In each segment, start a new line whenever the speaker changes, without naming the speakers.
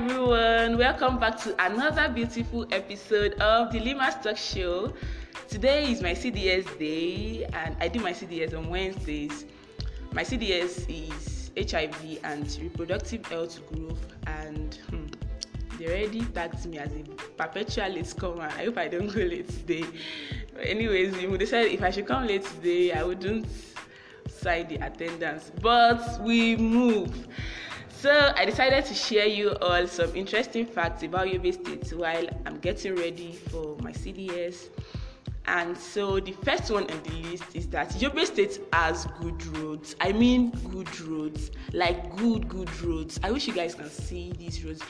everyone, welcome back to another beautiful episode of the Leemah's Talk Show. Today is my CDS day, and I do my CDS on Wednesdays. My CDS is HIV and reproductive health group, and hmm, they already tagged me as a perpetual late comer. I hope I don't go late today. But anyways, they said if I should come late today, I wouldn't sign the attendance, but we move. So I decided to share you all some interesting facts about Yobe State while I'm getting ready for my CDS. And so the first one on the list is that Yobe State has good roads. I mean good roads, like good good roads. I wish you guys can see these roads.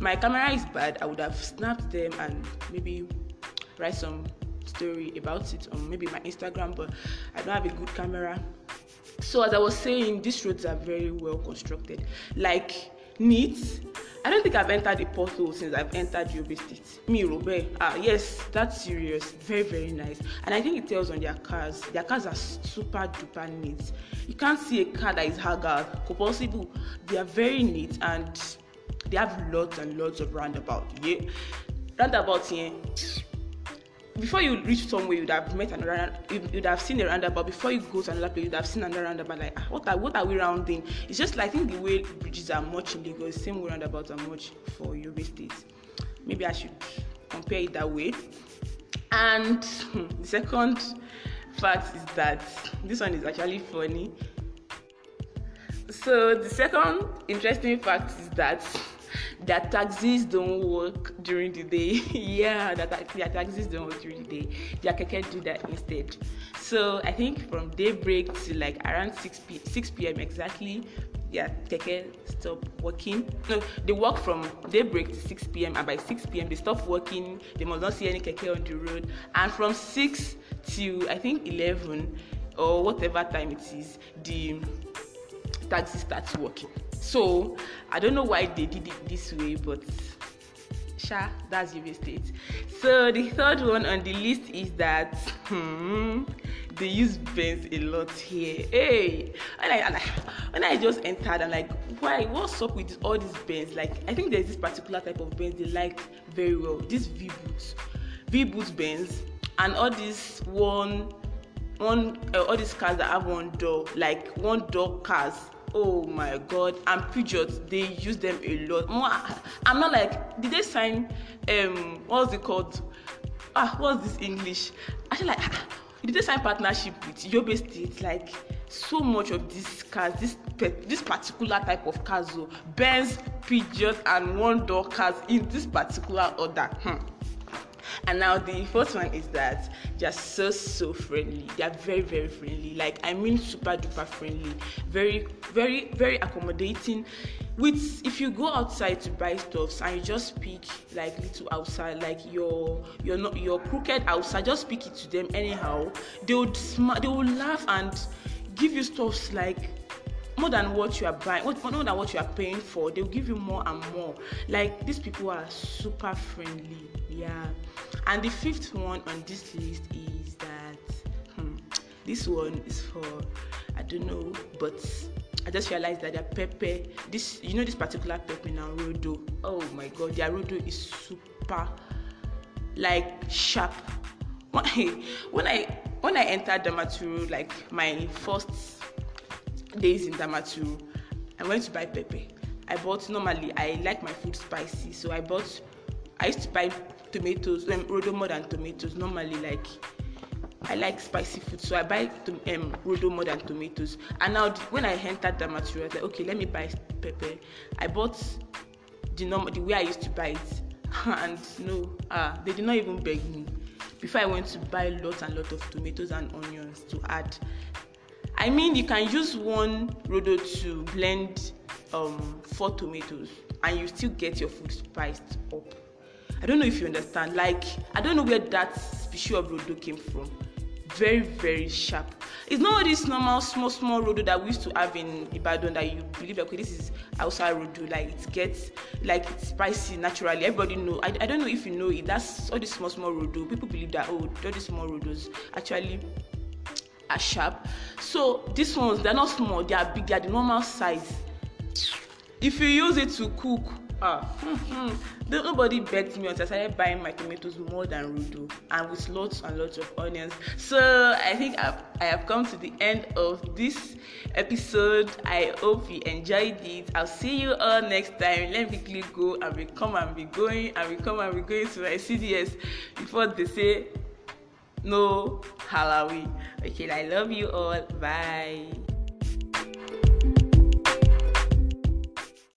My camera is bad. I would have snapped them and maybe write some story about it on maybe my Instagram, but I don't have a good camera so as i was saying these roads are very well constructed. Like neat. I don't think i've entered a pothole since i've entered yobe state. Me robe ah yes that's serious. Very very nice. And i think it tells on their cars. Their cars are super duper neat. You can't see a car that is haggard. Possible they are very neat and they have lots and lots of roundabout yeah. Roundabout here before you reach somewhere you'd have met another you'd have seen a roundabout before you go to another place you'd have seen another roundabout like ah, what are what are we rounding? It's just like i think the way bridges are much in lagos same way roundabouts are much for yobe state. Maybe i should compare it that way. And hmm, the second fact is that this one is actually funny. So the second interesting fact is that their taxis don't work during the day. Yeah that taxis don't work during the day. Their keke do that instead. So i think from daybreak to like around 6 p 6 p.m exactly their keke stop working. No they work from daybreak to 6 p.m and by 6 p.m they stop working. They must not see any keke on the road. And from 6 to i think 11 or whatever time it is the taxi starts working so i don't know why they did it this way but sha that's your state. So the third one on the list is that hmm, they use benz a lot here. Hey and I, when i just entered i'm like why what's up with all these benz? Like i think there's this particular type of benz they like very well this v boots v boots benz and all these one one uh, all these cars that have one door like one door cars oh my god and peugeot they use them a lot. More i'm not like did they sign um what's it called? Ah what's this english? Actually like ah, did they sign partnership with yobe state? Like so much of these cars this this particular type of cars o oh, benz peugeot and one door cars in this particular order. Hmm. And now the fourth one is that they are so so friendly. They are very very friendly. Like i mean super duper friendly. Very very very accommodating. With if you go outside to buy stuffs and you just speak like little Hausa like your your not your crooked Hausa just speak it to them anyhow they would smile they would laugh and give you stuffs like more than what you are buying more than what you are paying for they will give you more and more. Like these people are super friendly yeah. And the fifth one on this list is that hmm, this one is for i don't know but i just realized that their pepper this you know this particular pepper now rodo. Oh my god their rodo is super like sharp. When i when i when i entered like my first days in damaturu i went to buy pepper. I bought normally i like my food spicy so i bought i used to buy tomatoes um, rodo more than tomatoes normally like i like spicy food so i buy um, rodo more than tomatoes. And now when i entered damaturu i was like okay let me buy pepper. I bought the normal the way i used to buy it and no ah they did not even beg me. Before i went to buy lots and lots of tomatoes and onions to add i mean you can use one rodo to blend um, four tomatoes and you still get your food spiced up I don't know if you understand. Like, I don't know where that species of rodo came from. Very, very sharp. It's not this normal small, small rodo that we used to have in Ibadan that you believe okay, this is outside rodo. Like it gets like it's spicy naturally. Everybody know. I, I don't know if you know it. That's all this small, small rodo. People believe that oh, all these small rodos actually are sharp. So these ones they're not small. They are big. They are the normal size. If you use it to cook Ah, hmm, nobody begged me until I started buying my tomatoes more than Rudo and with lots and lots of onions. So I think I've, I have come to the end of this episode. I hope you enjoyed it. I'll see you all next time. Let me quickly go and we come and be going and we come and be going to my CDS before they say no Halloween. Okay, I love you all. Bye.